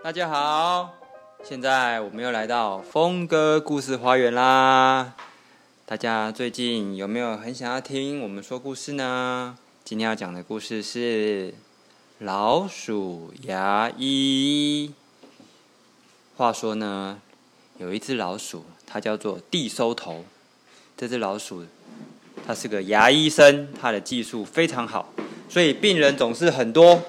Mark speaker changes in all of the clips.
Speaker 1: 大家好，现在我们又来到峰哥故事花园啦。大家最近有没有很想要听我们说故事呢？今天要讲的故事是老鼠牙医。话说呢，有一只老鼠，它叫做地收头。这只老鼠，它是个牙医生，它的技术非常好，所以病人总是很多。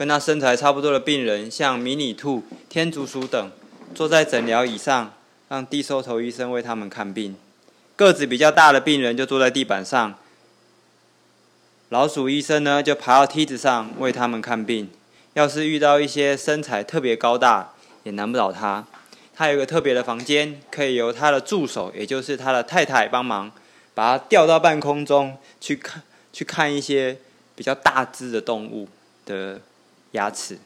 Speaker 1: 跟他身材差不多的病人，像迷你兔、天竺鼠等，坐在诊疗椅上，让地收头医生为他们看病。个子比较大的病人就坐在地板上，老鼠医生呢就爬到梯子上为他们看病。要是遇到一些身材特别高大，也难不倒他。他有个特别的房间，可以由他的助手，也就是他的太太帮忙，把他吊到半空中去看，去看一些比较大只的动物的牙齿。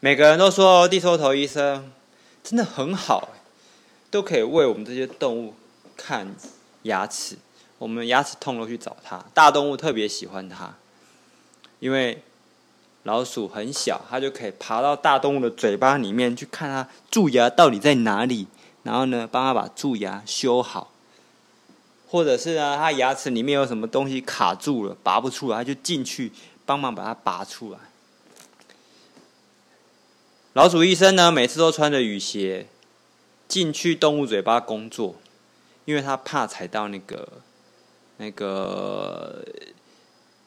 Speaker 1: 每个人都说地收头医生真的很好，都可以为我们这些动物。看牙齿，我们牙齿痛了去找它。大动物特别喜欢它，因为老鼠很小，它就可以爬到大动物的嘴巴里面去看它蛀牙到底在哪里，然后呢，帮它把蛀牙修好。或者是呢，它牙齿里面有什么东西卡住了，拔不出来，就进去帮忙把它拔出来。老鼠医生呢，每次都穿着雨鞋进去动物嘴巴工作。因为他怕踩到那个、那个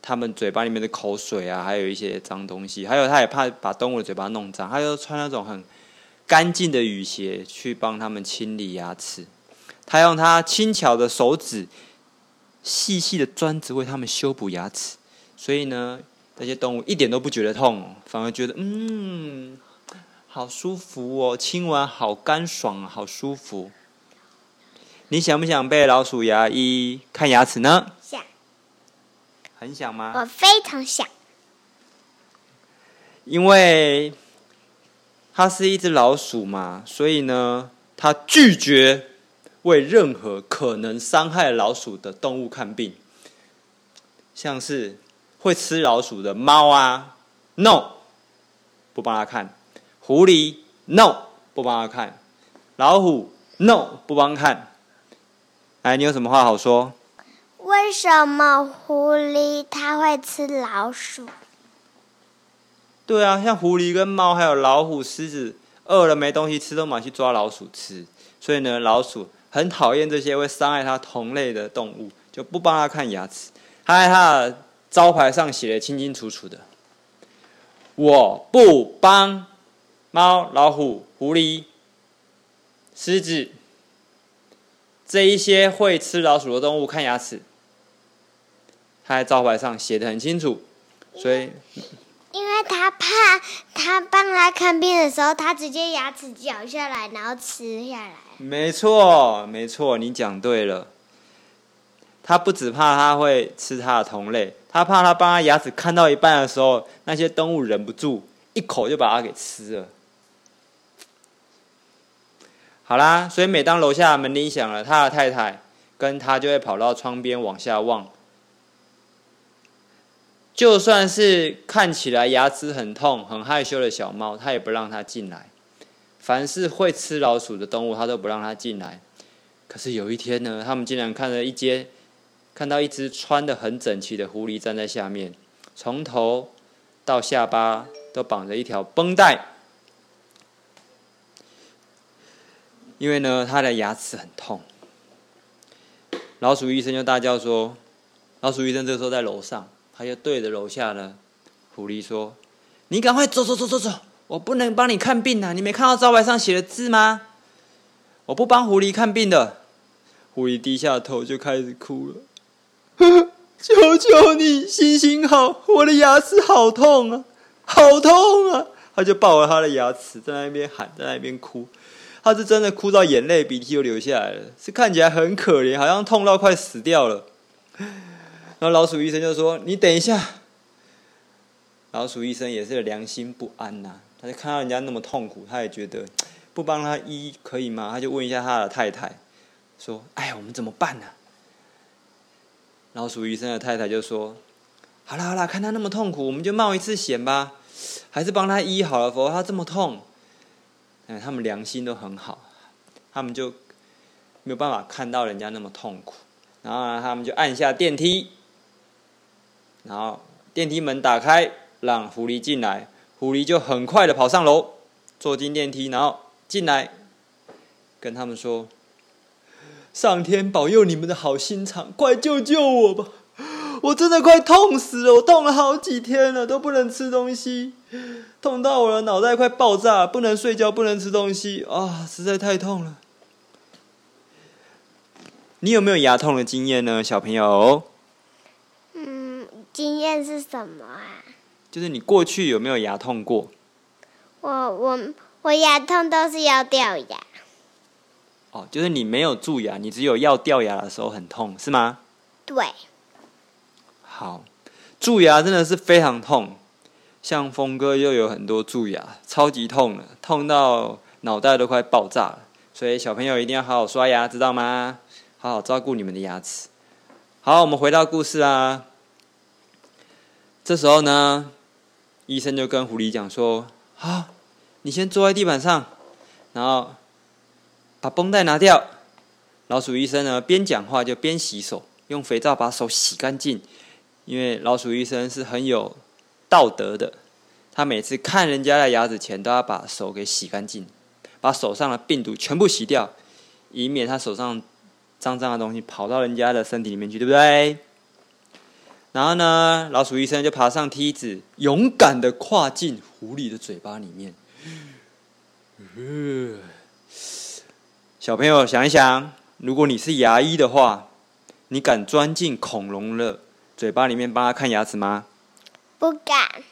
Speaker 1: 他们嘴巴里面的口水啊，还有一些脏东西，还有他也怕把动物的嘴巴弄脏，他就穿那种很干净的雨鞋去帮他们清理牙齿。他用他轻巧的手指、细细的钻子为他们修补牙齿，所以呢，那些动物一点都不觉得痛，反而觉得嗯，好舒服哦，亲完好干爽，好舒服。你想不想被老鼠牙医看牙齿呢？
Speaker 2: 想。
Speaker 1: 很想吗？
Speaker 2: 我非常想。
Speaker 1: 因为它是一只老鼠嘛，所以呢，它拒绝为任何可能伤害老鼠的动物看病，像是会吃老鼠的猫啊，no，不帮它看；狐狸，no，不帮它看；老虎，no，不帮看。哎，你有什么话好说？
Speaker 2: 为什么狐狸它会吃老鼠？
Speaker 1: 对啊，像狐狸跟猫还有老虎、狮子，饿了没东西吃，都马去抓老鼠吃。所以呢，老鼠很讨厌这些会伤害它同类的动物，就不帮它看牙齿。它在它的招牌上写的清清楚楚的：“我不帮猫、老虎、狐狸、狮子。”这一些会吃老鼠的动物看牙齿，他在招牌上写的很清楚，所以，
Speaker 2: 因为他怕他帮他看病的时候，他直接牙齿咬下来，然后吃下来。
Speaker 1: 没错，没错，你讲对了。他不只怕他会吃他的同类，他怕他帮他牙齿看到一半的时候，那些动物忍不住一口就把它给吃了。好啦，所以每当楼下门铃响了，他的太太跟他就会跑到窗边往下望。就算是看起来牙齿很痛、很害羞的小猫，他也不让它进来。凡是会吃老鼠的动物，他都不让它进来。可是有一天呢，他们竟然看了一间，看到一只穿得很整齐的狐狸站在下面，从头到下巴都绑着一条绷带。因为呢，他的牙齿很痛，老鼠医生就大叫说：“老鼠医生这个时候在楼上，他就对着楼下的狐狸说：‘你赶快走走走走走，我不能帮你看病啊！你没看到招牌上写的字吗？我不帮狐狸看病的。’狐狸低下头就开始哭了，求求你，行行好，我的牙齿好痛啊，好痛啊！他就抱着他的牙齿在那边喊，在那边哭。”他是真的哭到眼泪鼻涕都流下来了，是看起来很可怜，好像痛到快死掉了。然后老鼠医生就说：“你等一下。”老鼠医生也是良心不安呐、他就看到人家那么痛苦，他也觉得不帮他医可以吗？他就问一下他的太太，说：“哎，我们怎么办呢、？”老鼠医生的太太就说：“好啦好啦，看他那么痛苦，我们就冒一次险吧，还是帮他医好了，否则他这么痛。”他们良心都很好，他们就没有办法看到人家那么痛苦，然后呢，他们就按下电梯，然后电梯门打开，让狐狸进来，狐狸就很快的跑上楼，坐进电梯，然后进来，跟他们说：“上天保佑你们的好心肠，快救救我吧！我真的快痛死了，我痛了好几天了，都不能吃东西。”痛到我的脑袋快爆炸，不能睡觉，不能吃东西啊！实在太痛了。你有没有牙痛的经验呢，小朋友？
Speaker 2: 嗯，经验是什么啊？
Speaker 1: 就是你过去有没有牙痛过？
Speaker 2: 我我我牙痛都是要掉牙。
Speaker 1: 哦，就是你没有蛀牙，你只有要掉牙的时候很痛，是吗？
Speaker 2: 对。
Speaker 1: 好，蛀牙真的是非常痛。像峰哥又有很多蛀牙，超级痛了，痛到脑袋都快爆炸了。所以小朋友一定要好好刷牙，知道吗？好好照顾你们的牙齿。好，我们回到故事啊。这时候呢，医生就跟狐狸讲说：“好，你先坐在地板上，然后把绷带拿掉。”老鼠医生呢，边讲话就边洗手，用肥皂把手洗干净，因为老鼠医生是很有。道德的，他每次看人家的牙齿前，都要把手给洗干净，把手上的病毒全部洗掉，以免他手上脏脏的东西跑到人家的身体里面去，对不对？然后呢，老鼠医生就爬上梯子，勇敢的跨进狐狸的嘴巴里面。小朋友想一想，如果你是牙医的话，你敢钻进恐龙了嘴巴里面帮他看牙齿吗？
Speaker 2: 不敢。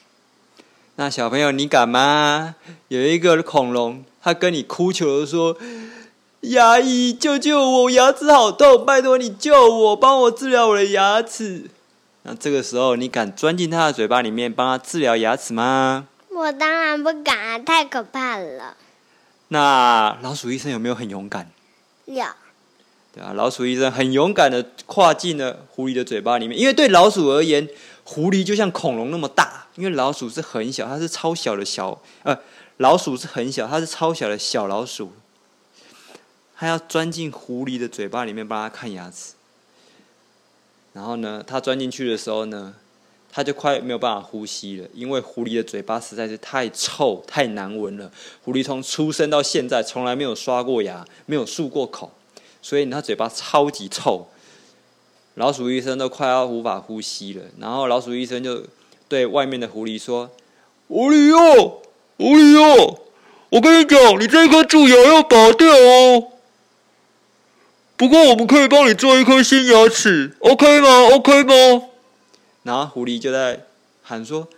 Speaker 1: 那小朋友，你敢吗？有一个恐龙，他跟你哭求的说：“牙医，救救我，我牙齿好痛，拜托你救我，帮我治疗我的牙齿。”那这个时候，你敢钻进他的嘴巴里面帮他治疗牙齿吗？
Speaker 2: 我当然不敢啊，太可怕了。
Speaker 1: 那老鼠医生有没有很勇敢？
Speaker 2: 有。
Speaker 1: 对啊，老鼠医生很勇敢的跨进了狐狸的嘴巴里面，因为对老鼠而言。狐狸就像恐龙那么大，因为老鼠是很小，它是超小的小，呃，老鼠是很小，它是超小的小老鼠，它要钻进狐狸的嘴巴里面帮它看牙齿。然后呢，它钻进去的时候呢，它就快没有办法呼吸了，因为狐狸的嘴巴实在是太臭、太难闻了。狐狸从出生到现在从来没有刷过牙，没有漱过口，所以它嘴巴超级臭。老鼠医生都快要无法呼吸了，然后老鼠医生就对外面的狐狸说：“狐狸哟，狐狸哟，我跟你讲，你这颗蛀牙要拔掉哦。不过我们可以帮你做一颗新牙齿，OK 吗？OK 吗？”然后狐狸就在喊说：“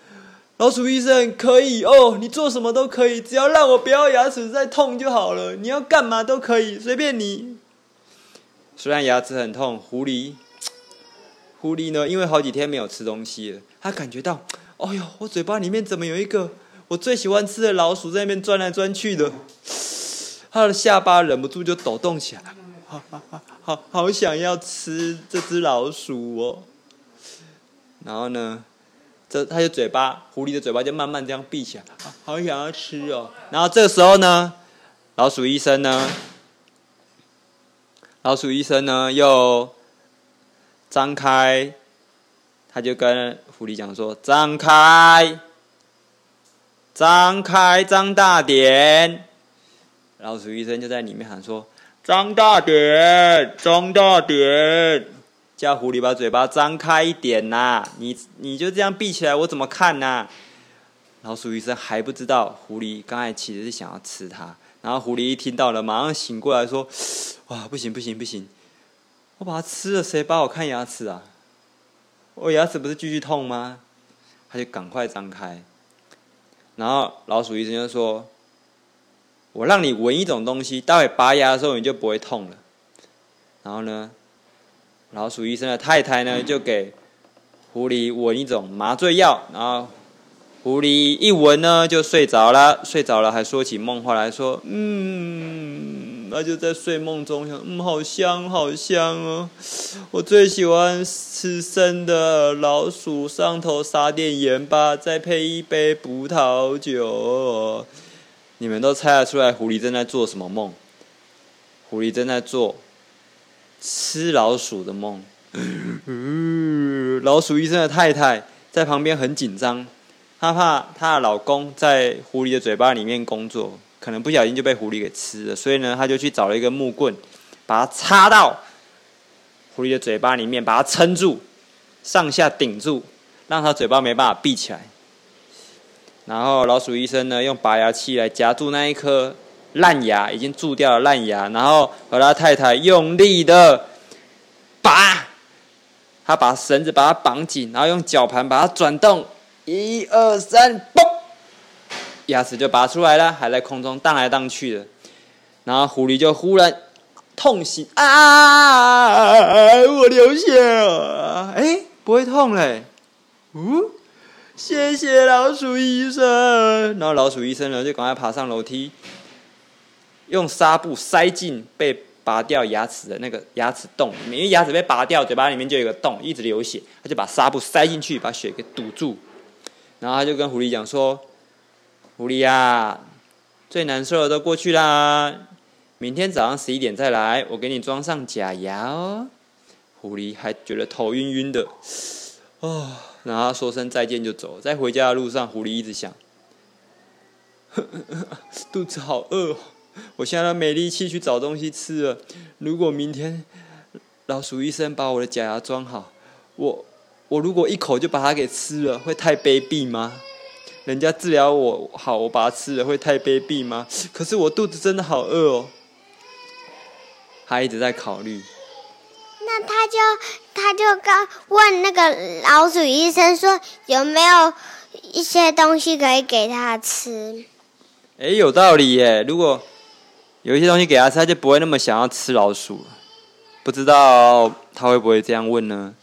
Speaker 1: 老鼠医生可以哦，你做什么都可以，只要让我不要牙齿再痛就好了。你要干嘛都可以，随便你。”虽然牙齿很痛，狐狸。狐狸呢，因为好几天没有吃东西了，他感觉到，哎呦，我嘴巴里面怎么有一个我最喜欢吃的老鼠在那边钻来钻去的？他的下巴忍不住就抖动起来，好好好好，想要吃这只老鼠哦。然后呢，这他的嘴巴，狐狸的嘴巴就慢慢这样闭起来，好想要吃哦。然后这个时候呢，老鼠医生呢，老鼠医生呢又。张开，他就跟狐狸讲说：“张开，张开，张大点。”老鼠医生就在里面喊说：“张大点，张大点，叫狐狸把嘴巴张开一点呐！你你就这样闭起来，我怎么看呐？”老鼠医生还不知道狐狸刚才其实是想要吃它，然后狐狸一听到了，马上醒过来说：“哇，不行不行不行！”我把它吃了，谁帮我看牙齿啊？我牙齿不是继续痛吗？他就赶快张开，然后老鼠医生就说：“我让你闻一种东西，待会拔牙的时候你就不会痛了。”然后呢，老鼠医生的太太呢就给狐狸闻一种麻醉药，然后狐狸一闻呢就睡着了，睡着了还说起梦话来说：“嗯。”那就在睡梦中想，嗯，好香，好香哦！我最喜欢吃生的老鼠，上头撒点盐巴，再配一杯葡萄酒。你们都猜得出来，狐狸正在做什么梦？狐狸正在做吃老鼠的梦。嗯老鼠医生的太太在旁边很紧张，她怕她的老公在狐狸的嘴巴里面工作，可能不小心就被狐狸给吃了，所以呢，她就去找了一个木棍，把它插到狐狸的嘴巴里面，把它撑住，上下顶住，让它嘴巴没办法闭起来。然后老鼠医生呢，用拔牙器来夹住那一颗烂牙，已经蛀掉了烂牙，然后和他太太用力的拔，他把绳子把它绑紧，然后用绞盘把它转动，一二三，嘣，牙齿就拔出来了，还在空中荡来荡去的。然后狐狸就忽然痛醒啊，我流血了，哎，不会痛嘞，呜。谢谢老鼠医生。然后老鼠医生呢，就赶快爬上楼梯，用纱布塞进被拔掉牙齿的那个牙齿洞里面。因为牙齿被拔掉，嘴巴里面就有个洞，一直流血。他就把纱布塞进去，把血给堵住。然后他就跟狐狸讲说：“狐狸呀，最难受的都过去啦，明天早上十一点再来，我给你装上假牙哦。”狐狸还觉得头晕晕的，哦。然后他说声再见就走，在回家的路上，狐狸一直想，肚子好饿，我现在都没力气去找东西吃了。如果明天老鼠医生把我的假牙装好，我我如果一口就把它给吃了，会太卑鄙吗？人家治疗我好，我把它吃了，会太卑鄙吗？可是我肚子真的好饿哦。他一直在考虑。
Speaker 2: 那他就他就刚问那个老鼠医生说，有没有一些东西可以给他吃？
Speaker 1: 哎，有道理耶！如果有一些东西给他吃，他就不会那么想要吃老鼠。不知道他会不会这样问呢？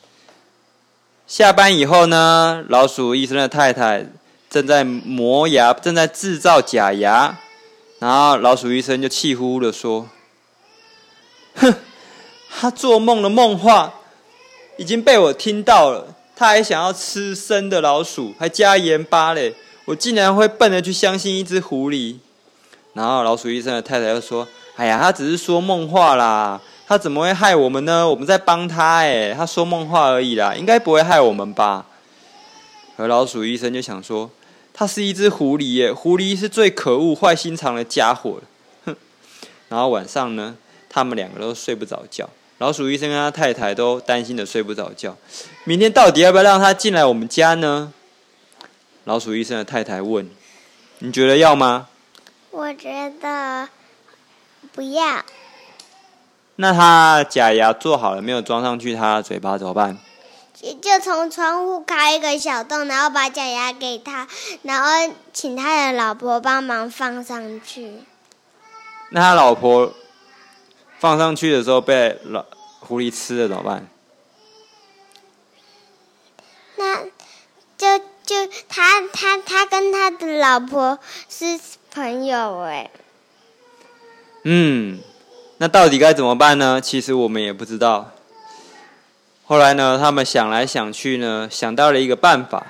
Speaker 1: 下班以后呢，老鼠医生的太太正在磨牙，正在制造假牙，然后老鼠医生就气呼呼的说：“哼。”他做梦的梦话已经被我听到了，他还想要吃生的老鼠，还加盐巴嘞！我竟然会笨的去相信一只狐狸。然后老鼠医生的太太又说：“哎呀，他只是说梦话啦，他怎么会害我们呢？我们在帮他哎，他说梦话而已啦，应该不会害我们吧？”而老鼠医生就想说：“他是一只狐狸耶，狐狸是最可恶、坏心肠的家伙。”哼！然后晚上呢，他们两个都睡不着觉。老鼠医生跟他太太都担心的睡不着觉，明天到底要不要让他进来我们家呢？老鼠医生的太太问：“你觉得要吗？”
Speaker 2: 我觉得不要。
Speaker 1: 那他假牙做好了没有装上去？他的嘴巴怎么办？
Speaker 2: 就从窗户开一个小洞，然后把假牙给他，然后请他的老婆帮忙放上去。
Speaker 1: 那他老婆？放上去的时候被老狐狸吃了怎么办？
Speaker 2: 那就就他他他跟他的老婆是朋友哎。
Speaker 1: 嗯，那到底该怎么办呢？其实我们也不知道。后来呢，他们想来想去呢，想到了一个办法。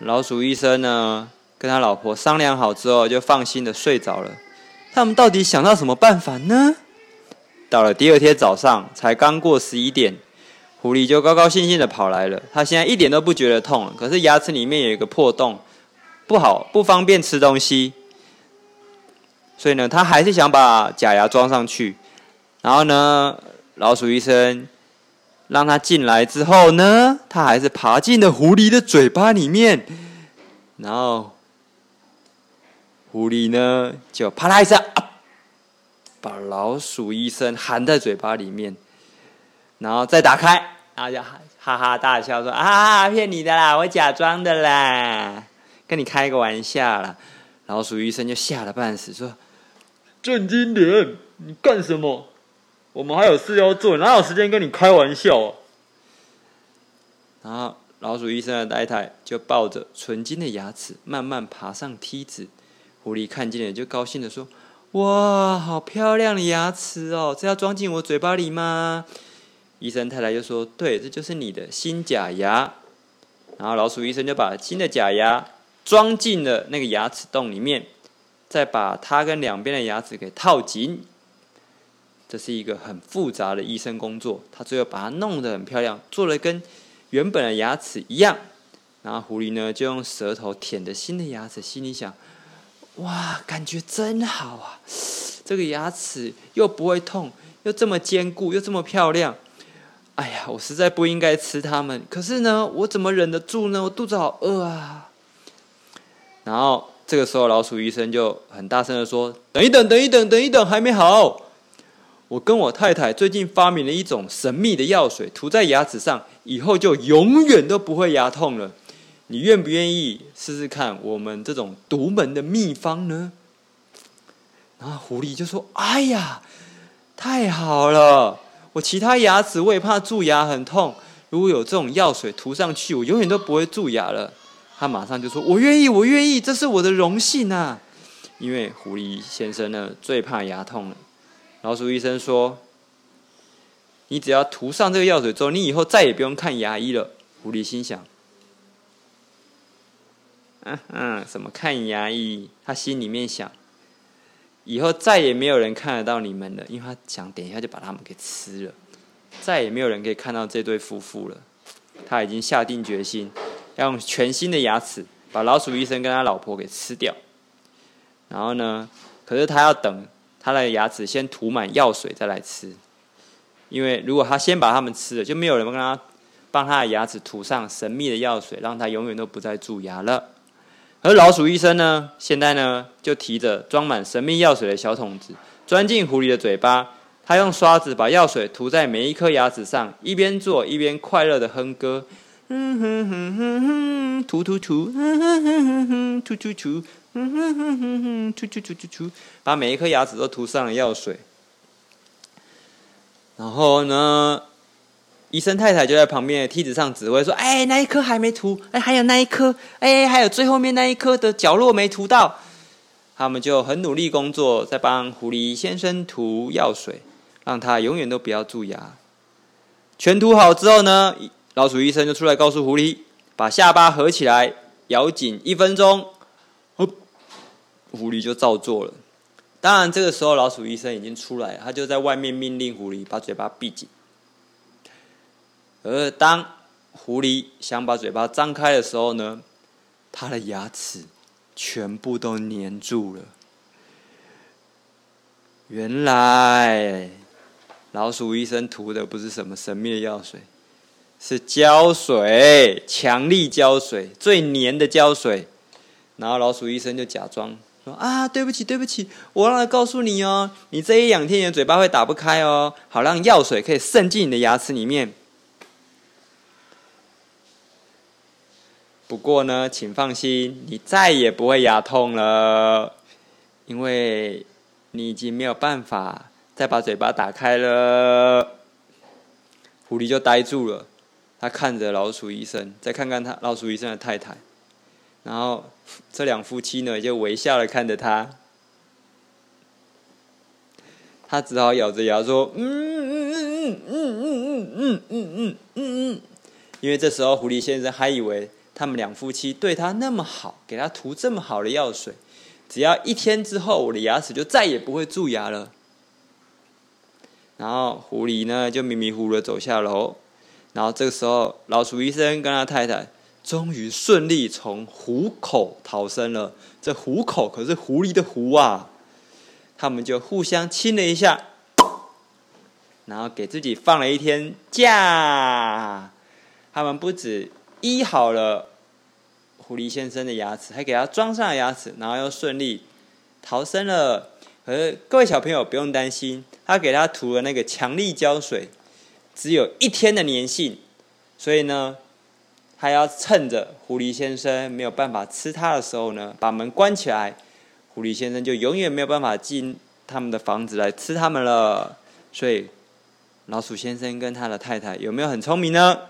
Speaker 1: 老鼠医生呢，跟他老婆商量好之后，就放心的睡着了。他们到底想到什么办法呢？到了第二天早上，才刚过十一点，狐狸就高高兴兴的跑来了。他现在一点都不觉得痛了，可是牙齿里面有一个破洞，不好，不方便吃东西。所以呢，他还是想把假牙装上去。然后呢，老鼠医生让他进来之后呢，他还是爬进了狐狸的嘴巴里面。然后，狐狸呢，就啪啦一声。把老鼠医生含在嘴巴里面，然后再打开，然后就哈哈大笑说：“啊，骗你的啦，我假装的啦，跟你开个玩笑啦。”老鼠医生就吓了半死，说：“正经点，你干什么？我们还有事要做，哪有时间跟你开玩笑啊？”然后老鼠医生的太太就抱着纯金的牙齿慢慢爬上梯子，狐狸看见了就高兴的说。哇，好漂亮的牙齿哦！这要装进我嘴巴里吗？医生太太就说：“对，这就是你的新假牙。”然后老鼠医生就把新的假牙装进了那个牙齿洞里面，再把它跟两边的牙齿给套紧。这是一个很复杂的医生工作，他最后把它弄得很漂亮，做了跟原本的牙齿一样。然后狐狸呢，就用舌头舔着新的牙齿，心里想：哇，感觉真好啊！这个牙齿又不会痛，又这么坚固，又这么漂亮。哎呀，我实在不应该吃它们，可是呢，我怎么忍得住呢？我肚子好饿啊！然后这个时候，老鼠医生就很大声的说：“等一等，等一等，等一等，还没好。”我跟我太太最近发明了一种神秘的药水，涂在牙齿上，以后就永远都不会牙痛了。你愿不愿意试试看我们这种独门的秘方呢？然后狐狸就说：“哎呀，太好了！我其他牙齿我也怕蛀牙很痛，如果有这种药水涂上去，我永远都不会蛀牙了。”他马上就说：“我愿意，我愿意，这是我的荣幸啊！”因为狐狸先生呢，最怕牙痛了。老鼠医生说：“你只要涂上这个药水之后，你以后再也不用看牙医了。”狐狸心想：“嗯嗯，什么看牙医？”他心里面想：“以后再也没有人看得到你们了，因为他想等一下就把他们给吃了，再也没有人可以看到这对夫妇了。”他已经下定决心，要用全新的牙齿把老鼠医生跟他老婆给吃掉。然后呢，可是他要等。他的牙齿先涂满药水再来吃，因为如果他先把它们吃了，就没有人帮他帮他的牙齿涂上神秘的药水，让他永远都不再蛀牙了。而老鼠医生呢，现在呢就提着装满神秘药水的小桶子，钻进狐狸的嘴巴，他用刷子把药水涂在每一颗牙齿上，一边做一边快乐的哼歌，哼哼哼哼哼，涂涂涂，哼哼哼哼哼，涂涂涂。哼哼哼哼哼，涂涂涂涂涂，把每一颗牙齿都涂上了药水。然后呢，医生太太就在旁边的梯子上指挥说：“哎，那一颗还没涂，哎，还有那一颗，哎，还有最后面那一颗的角落没涂到。”他们就很努力工作，在帮狐狸先生涂药水，让他永远都不要蛀牙。全涂好之后呢，老鼠医生就出来告诉狐狸：“把下巴合起来，咬紧一分钟。”狐狸就照做了。当然，这个时候老鼠医生已经出来，他就在外面命令狐狸把嘴巴闭紧。而当狐狸想把嘴巴张开的时候呢，他的牙齿全部都粘住了。原来老鼠医生涂的不是什么神秘的药水，是胶水，强力胶水，最黏的胶水。然后老鼠医生就假装。说啊，对不起，对不起，我忘了告诉你哦，你这一两天你的嘴巴会打不开哦，好让药水可以渗进你的牙齿里面。不过呢，请放心，你再也不会牙痛了，因为你已经没有办法再把嘴巴打开了。狐狸就呆住了，他看着老鼠医生，再看看他老鼠医生的太太。然后这两夫妻呢，就微笑的看着他，他只好咬着牙说：“嗯嗯嗯嗯嗯嗯嗯嗯嗯嗯嗯，因为这时候狐狸先生还以为他们两夫妻对他那么好，给他涂这么好的药水，只要一天之后，我的牙齿就再也不会蛀牙了。”然后狐狸呢，就迷迷糊糊的走下楼，然后这个时候老鼠医生跟他太太。终于顺利从虎口逃生了。这虎口可是狐狸的狐啊！他们就互相亲了一下，然后给自己放了一天假。他们不止医好了狐狸先生的牙齿，还给他装上了牙齿，然后又顺利逃生了。可是各位小朋友不用担心，他给他涂了那个强力胶水，只有一天的粘性，所以呢。他要趁着狐狸先生没有办法吃它的时候呢，把门关起来，狐狸先生就永远没有办法进他们的房子来吃他们了。所以，老鼠先生跟他的太太有没有很聪明呢？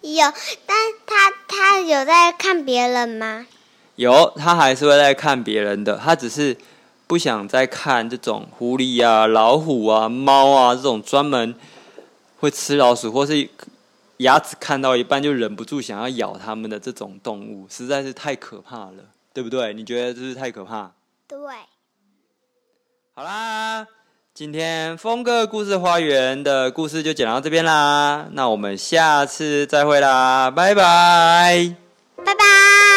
Speaker 2: 有，但他他有在看别人吗？
Speaker 1: 有，他还是会在看别人的，他只是不想再看这种狐狸啊、老虎啊、猫啊这种专门会吃老鼠或是。牙齿看到一半就忍不住想要咬它们的这种动物，实在是太可怕了，对不对？你觉得这是太可怕？
Speaker 2: 对。
Speaker 1: 好啦，今天峰哥故事花园的故事就讲到这边啦，那我们下次再会啦，拜拜，
Speaker 2: 拜拜。